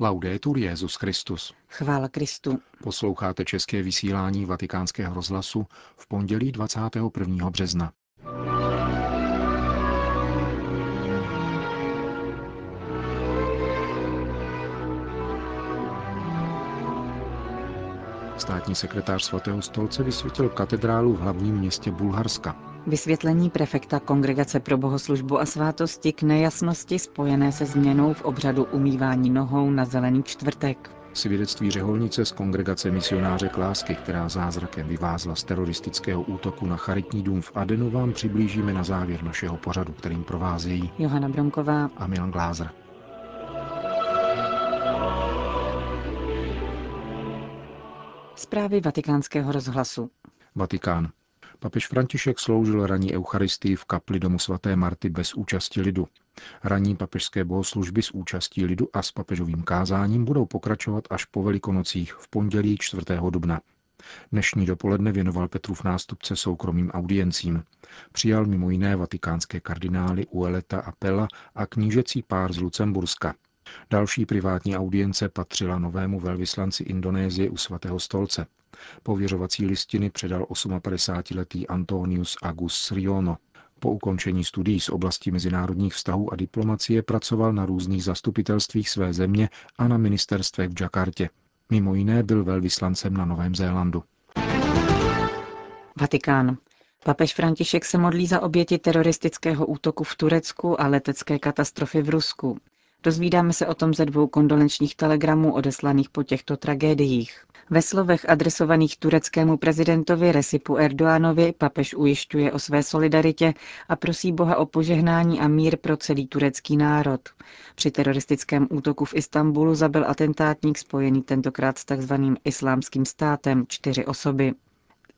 Laudetur Jezus Christus. Chvála Kristu. Posloucháte české vysílání Vatikánského rozhlasu v pondělí 21. března. Státní sekretář svatého stolce vysvětlil katedrálu v hlavním městě Bulharska. Vysvětlení prefekta Kongregace pro bohoslužbu a svátosti k nejasnosti spojené se změnou v obřadu umývání nohou na zelený čtvrtek. Svědectví řeholnice z kongregace misionáře Klásky, která zázrakem vyvázla z teroristického útoku na charitní dům v Adenu, vám přiblížíme na závěr našeho pořadu, kterým provázejí Johana Bronková a Milan Glázer. Zprávy vatikánského rozhlasu. Vatikán. Papež František sloužil raní eucharistii v kapli domu svaté Marty bez účasti lidu. Ranní papežské bohoslužby s účastí lidu a s papežovým kázáním budou pokračovat až po velikonocích v pondělí 4. dubna. Dnešní dopoledne věnoval Petrův nástupce soukromým audiencím. Přijal mimo jiné vatikánské kardinály Ueleta a Pella a knížecí pár z Lucemburska. Další privátní audience patřila novému velvyslanci Indonésie u svatého stolce. Pověřovací listiny předal 58-letý Antonius Agus Riono. Po ukončení studií z oblasti mezinárodních vztahů a diplomacie pracoval na různých zastupitelstvích své země a na ministerstvech v Jakartě. Mimo jiné byl velvyslancem na Novém Zélandu. Vatikán. Papež František se modlí za oběti teroristického útoku v Turecku a letecké katastrofy v Rusku. Dozvídáme se o tom ze dvou kondolenčních telegramů odeslaných po těchto tragédiích. Ve slovech adresovaných tureckému prezidentovi Resipu Erdoánovi papež ujišťuje o své solidaritě a prosí Boha o požehnání a mír pro celý turecký národ. Při teroristickém útoku v Istanbulu zabil atentátník spojený tentokrát s tzv. islámským státem čtyři osoby.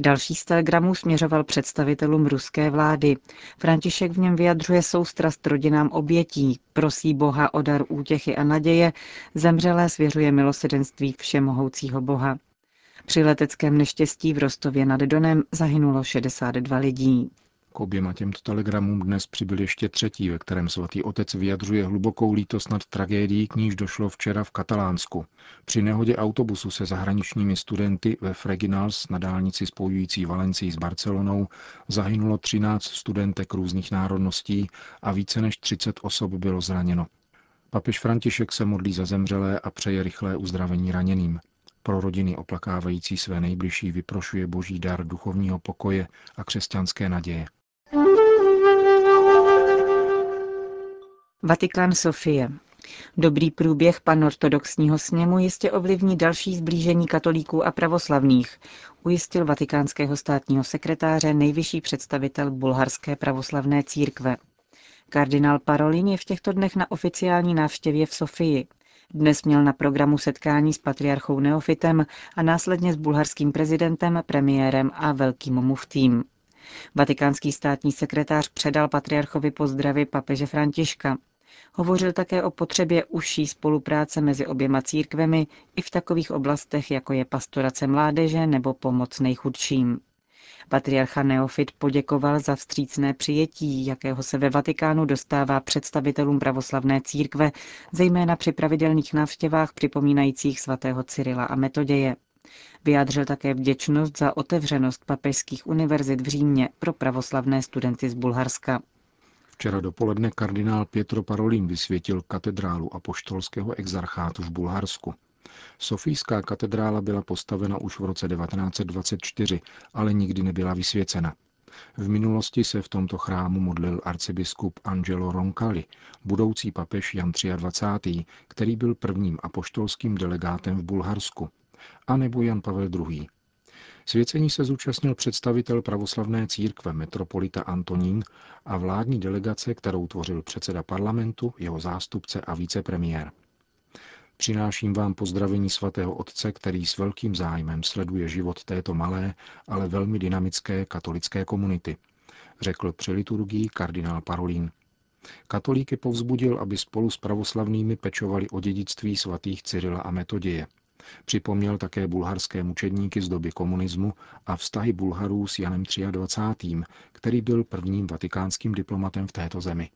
Další z telegramů směřoval představitelům ruské vlády. František v něm vyjadřuje soustrast rodinám obětí, prosí Boha o dar útěchy a naděje, zemřelé svěřuje milosedenství všemohoucího Boha. Při leteckém neštěstí v Rostově nad Donem zahynulo 62 lidí. K oběma těmto telegramům dnes přibyl ještě třetí, ve kterém svatý otec vyjadřuje hlubokou lítost nad tragédií, k níž došlo včera v Katalánsku. Při nehodě autobusu se zahraničními studenty ve Freginals na dálnici spojující Valencii s Barcelonou zahynulo 13 studentek různých národností a více než 30 osob bylo zraněno. Papež František se modlí za zemřelé a přeje rychlé uzdravení raněným. Pro rodiny oplakávající své nejbližší vyprošuje boží dar duchovního pokoje a křesťanské naděje. Vatikán Sofie. Dobrý průběh panortodoxního sněmu jistě ovlivní další zblížení katolíků a pravoslavných, ujistil vatikánského státního sekretáře nejvyšší představitel bulharské pravoslavné církve. Kardinál Parolin je v těchto dnech na oficiální návštěvě v Sofii. Dnes měl na programu setkání s patriarchou Neofitem a následně s bulharským prezidentem, premiérem a velkým muftým. Vatikánský státní sekretář předal patriarchovi pozdravy papeže Františka. Hovořil také o potřebě užší spolupráce mezi oběma církvemi i v takových oblastech, jako je pastorace mládeže nebo pomoc nejchudším. Patriarcha Neofit poděkoval za vstřícné přijetí, jakého se ve Vatikánu dostává představitelům pravoslavné církve, zejména při pravidelných návštěvách připomínajících svatého Cyrila a Metoděje. Vyjádřil také vděčnost za otevřenost papežských univerzit v Římě pro pravoslavné studenty z Bulharska. Včera dopoledne kardinál Pietro Parolin vysvětil katedrálu apoštolského exarchátu v Bulharsku. Sofijská katedrála byla postavena už v roce 1924, ale nikdy nebyla vysvěcena. V minulosti se v tomto chrámu modlil arcibiskup Angelo Roncalli, budoucí papež Jan 23., který byl prvním apoštolským delegátem v Bulharsku, a nebo Jan Pavel II. Svěcení se zúčastnil představitel pravoslavné církve metropolita Antonín a vládní delegace, kterou tvořil předseda parlamentu, jeho zástupce a vicepremiér. Přináším vám pozdravení svatého otce, který s velkým zájmem sleduje život této malé, ale velmi dynamické katolické komunity, řekl při liturgii kardinál Parolín. Katolíky povzbudil, aby spolu s pravoslavnými pečovali o dědictví svatých Cyrila a Metoděje. Připomněl také bulharské mučedníky z doby komunismu a vztahy Bulharů s Janem 23., který byl prvním vatikánským diplomatem v této zemi.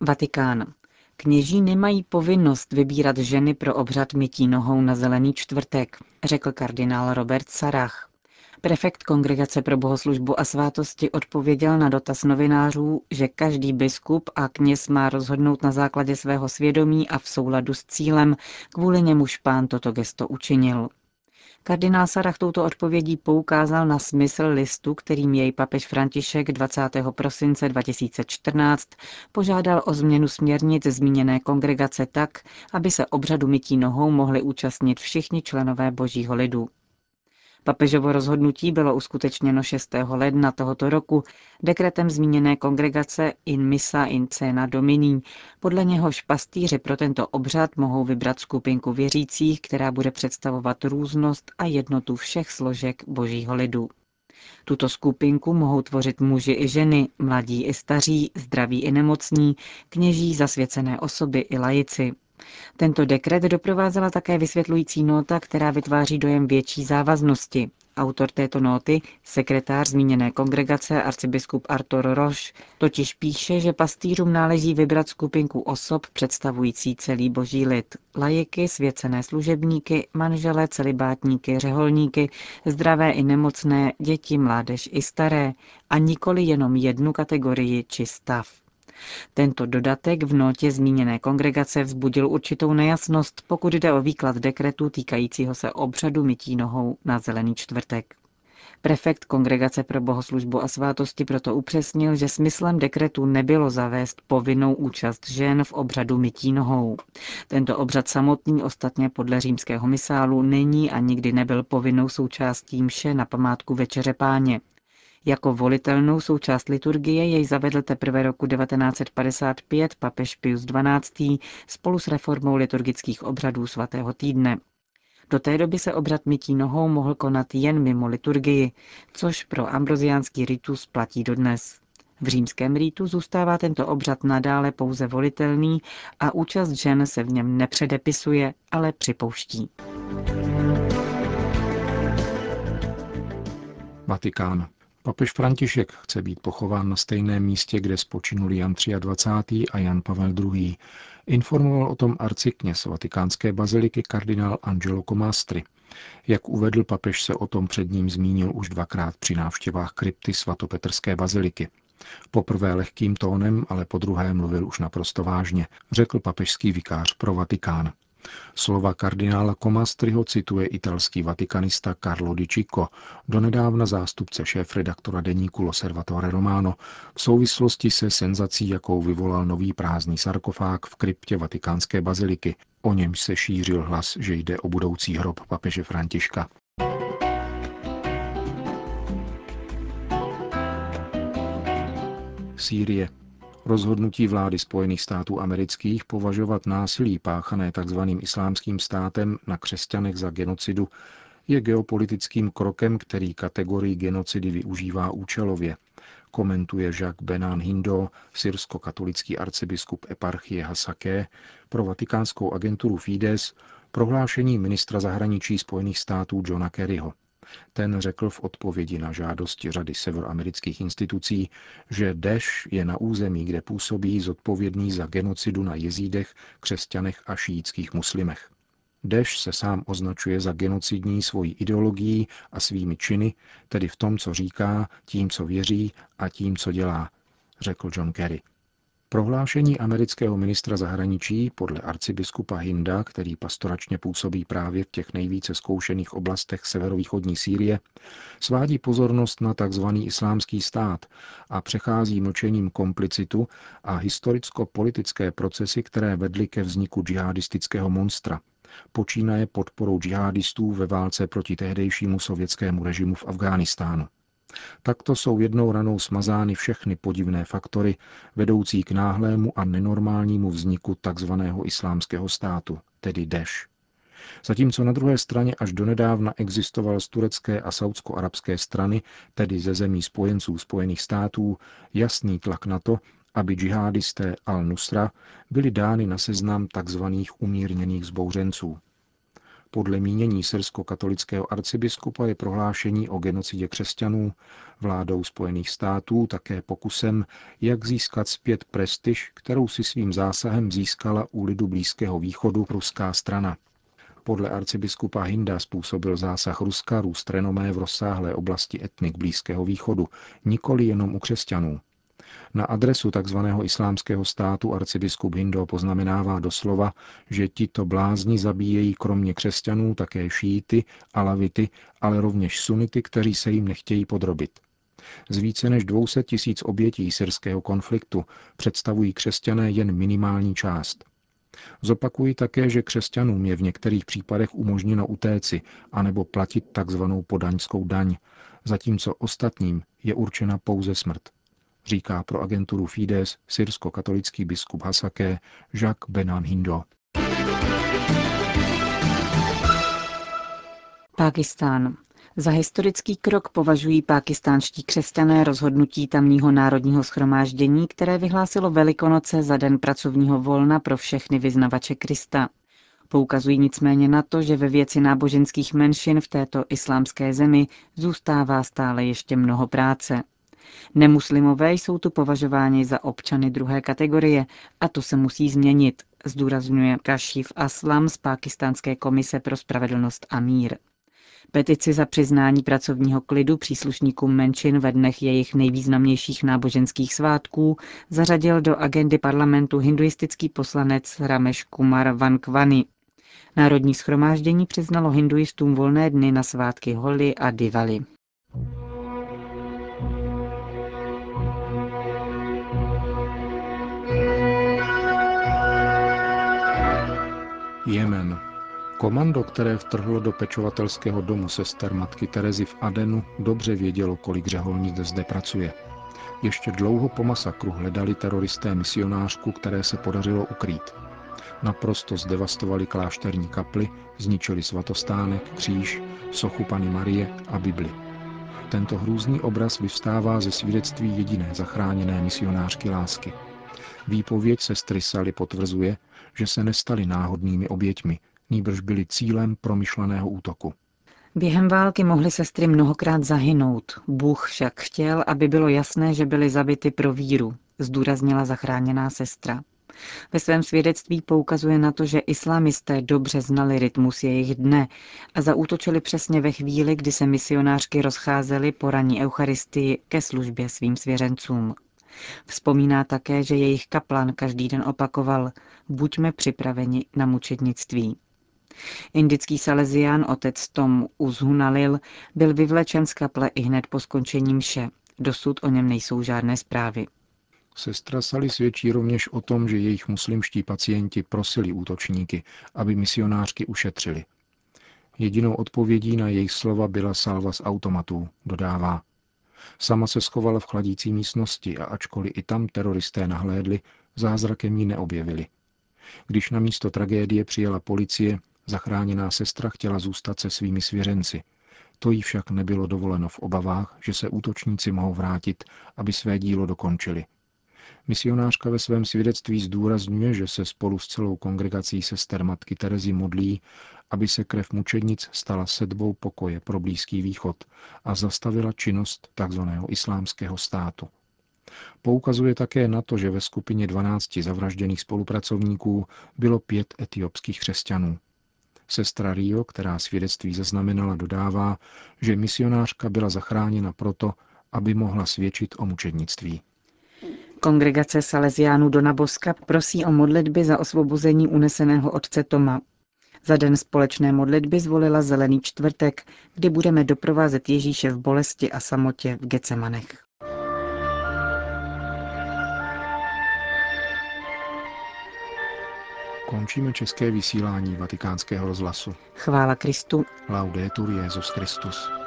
Vatikán. Kněží nemají povinnost vybírat ženy pro obřad mytí nohou na zelený čtvrtek, řekl kardinál Robert Sarach. Prefekt Kongregace pro bohoslužbu a svátosti odpověděl na dotaz novinářů, že každý biskup a kněz má rozhodnout na základě svého svědomí a v souladu s cílem, kvůli němuž pán toto gesto učinil. Kardinál Sarach touto odpovědí poukázal na smysl listu, kterým jej papež František 20. prosince 2014 požádal o změnu směrnic zmíněné kongregace tak, aby se obřadu mytí nohou mohli účastnit všichni členové božího lidu. Papežovo rozhodnutí bylo uskutečněno 6. ledna tohoto roku dekretem zmíněné kongregace In Missa in Cena Domini, podle něhož pastýři pro tento obřad mohou vybrat skupinku věřících, která bude představovat různost a jednotu všech složek božího lidu. Tuto skupinku mohou tvořit muži i ženy, mladí i staří, zdraví i nemocní, kněží, zasvěcené osoby i lajici. Tento dekret doprovázela také vysvětlující nota, která vytváří dojem větší závaznosti. Autor této noty, sekretář zmíněné kongregace arcibiskup Artur Roš, totiž píše, že pastýřům náleží vybrat skupinku osob představující celý boží lid. Lajeky, svěcené služebníky, manžele, celibátníky, řeholníky, zdravé i nemocné, děti, mládež i staré a nikoli jenom jednu kategorii či stav. Tento dodatek v notě zmíněné kongregace vzbudil určitou nejasnost, pokud jde o výklad dekretu týkajícího se obřadu mytí nohou na zelený čtvrtek. Prefekt Kongregace pro bohoslužbu a svátosti proto upřesnil, že smyslem dekretu nebylo zavést povinnou účast žen v obřadu mytí nohou. Tento obřad samotný ostatně podle římského misálu není a nikdy nebyl povinnou součástí mše na památku Večeře páně. Jako volitelnou součást liturgie jej zavedl teprve roku 1955 papež Pius XII. spolu s reformou liturgických obřadů svatého týdne. Do té doby se obřad mytí nohou mohl konat jen mimo liturgii, což pro ambroziánský ritus platí dodnes. V římském rýtu zůstává tento obřad nadále pouze volitelný a účast žen se v něm nepředepisuje, ale připouští. Vatikán. Papež František chce být pochován na stejném místě, kde spočinul Jan 23. a Jan Pavel II. Informoval o tom arcikněz vatikánské baziliky kardinál Angelo Comastri. Jak uvedl, papež se o tom před ním zmínil už dvakrát při návštěvách krypty svatopetrské baziliky. Poprvé lehkým tónem, ale po druhé mluvil už naprosto vážně, řekl papežský vikář pro Vatikán. Slova kardinála Comastriho cituje italský vatikanista Carlo Di Cicco, donedávna zástupce šéf-redaktora deníku L'Osservatore Romano, v souvislosti se senzací, jakou vyvolal nový prázdný sarkofág v kryptě vatikánské baziliky. O němž se šířil hlas, že jde o budoucí hrob papeže Františka. Sýrie. Rozhodnutí vlády Spojených států amerických považovat násilí páchané tzv. islámským státem na křesťanech za genocidu je geopolitickým krokem, který kategorii genocidy využívá účelově, komentuje Jacques Benan Hindo, syrsko-katolický arcibiskup eparchie Hasaké, pro vatikánskou agenturu Fides prohlášení ministra zahraničí Spojených států Johna Kerryho. Ten řekl v odpovědi na žádosti řady severoamerických institucí, že Deš je na území, kde působí zodpovědný za genocidu na jezídech, křesťanech a šíjických muslimech. Deš se sám označuje za genocidní svojí ideologií a svými činy, tedy v tom, co říká, tím, co věří a tím, co dělá, řekl John Kerry. Prohlášení amerického ministra zahraničí podle arcibiskupa Hinda, který pastoračně působí právě v těch nejvíce zkoušených oblastech severovýchodní Sýrie, svádí pozornost na tzv. islámský stát a přechází mlčením komplicitu a historicko-politické procesy, které vedly ke vzniku džihadistického monstra, počínaje podporou džihadistů ve válce proti tehdejšímu sovětskému režimu v Afghánistánu. Takto jsou jednou ranou smazány všechny podivné faktory, vedoucí k náhlému a nenormálnímu vzniku tzv. islámského státu, tedy Deš. Zatímco na druhé straně až donedávna existoval z turecké a saudsko-arabské strany, tedy ze zemí spojenců Spojených států, jasný tlak na to, aby džihadisté al-Nusra byli dány na seznam tzv. umírněných zbouřenců. Podle mínění syrsko-katolického arcibiskupa je prohlášení o genocidě křesťanů vládou Spojených států také pokusem, jak získat zpět prestiž, kterou si svým zásahem získala u lidu Blízkého východu ruská strana. Podle arcibiskupa Hinda způsobil zásah Ruska růst renomé v rozsáhlé oblasti etnik Blízkého východu, nikoli jenom u křesťanů. Na adresu tzv. islámského státu arcibiskup Hindo poznamenává doslova, že tito blázni zabíjejí kromě křesťanů také šíity, alavity, ale rovněž sunity, kteří se jim nechtějí podrobit. Z více než 200 tisíc obětí syrského konfliktu představují křesťané jen minimální část. Zopakuji také, že křesťanům je v některých případech umožněno utéci anebo platit takzvanou podaňskou daň, zatímco ostatním je určena pouze smrt říká pro agenturu Fides syrsko-katolický biskup Hasake Jacques Benan Hindo. Pákistán. Za historický krok považují pákistánští křesťané rozhodnutí tamního národního schromáždění, které vyhlásilo Velikonoce za den pracovního volna pro všechny vyznavače Krista. Poukazují nicméně na to, že ve věci náboženských menšin v této islámské zemi zůstává stále ještě mnoho práce. Nemuslimové jsou tu považováni za občany druhé kategorie a to se musí změnit, zdůrazňuje Kashif Aslam z Pákistánské komise pro spravedlnost a mír. Petici za přiznání pracovního klidu příslušníkům menšin ve dnech jejich nejvýznamnějších náboženských svátků zařadil do agendy parlamentu hinduistický poslanec Rameš Kumar Vankvani. Národní schromáždění přiznalo hinduistům volné dny na svátky Holi a Diwali. Jemen. Komando, které vtrhlo do pečovatelského domu sester matky Terezy v Adenu, dobře vědělo, kolik řeholnic zde pracuje. Ještě dlouho po masakru hledali teroristé misionářku, které se podařilo ukrýt. Naprosto zdevastovali klášterní kaply, zničili svatostánek, kříž, sochu Pany Marie a Bibli. Tento hrůzný obraz vyvstává ze svědectví jediné zachráněné misionářky lásky. Výpověď sestry Sally potvrzuje, že se nestali náhodnými oběťmi, nýbrž byli cílem promyšleného útoku. Během války mohly sestry mnohokrát zahynout. Bůh však chtěl, aby bylo jasné, že byly zabity pro víru, zdůraznila zachráněná sestra. Ve svém svědectví poukazuje na to, že islamisté dobře znali rytmus jejich dne a zaútočili přesně ve chvíli, kdy se misionářky rozcházely po raní Eucharistii ke službě svým svěřencům. Vzpomíná také, že jejich kaplan každý den opakoval Buďme připraveni na mučednictví. Indický salezián otec Tom Uzhunalil byl vyvlečen z kaple i hned po skončení mše. Dosud o něm nejsou žádné zprávy. Sestra Sali svědčí rovněž o tom, že jejich muslimští pacienti prosili útočníky, aby misionářky ušetřili. Jedinou odpovědí na jejich slova byla salva z automatů, dodává. Sama se schovala v chladící místnosti a ačkoliv i tam teroristé nahlédli, zázrakem ji neobjevili. Když na místo tragédie přijela policie, zachráněná sestra chtěla zůstat se svými svěřenci. To jí však nebylo dovoleno v obavách, že se útočníci mohou vrátit, aby své dílo dokončili. Misionářka ve svém svědectví zdůrazňuje, že se spolu s celou kongregací sester matky Terezy modlí, aby se krev mučednic stala sedbou pokoje pro Blízký východ a zastavila činnost tzv. islámského státu. Poukazuje také na to, že ve skupině 12 zavražděných spolupracovníků bylo pět etiopských křesťanů. Sestra Rio, která svědectví zaznamenala, dodává, že misionářka byla zachráněna proto, aby mohla svědčit o mučednictví. Kongregace Salesiánů Dona Boska prosí o modlitby za osvobození uneseného otce Toma. Za den společné modlitby zvolila Zelený čtvrtek, kdy budeme doprovázet Ježíše v bolesti a samotě v Gecemanech. Končíme české vysílání vatikánského rozhlasu. Chvála Kristu. Laudetur Jezus Christus.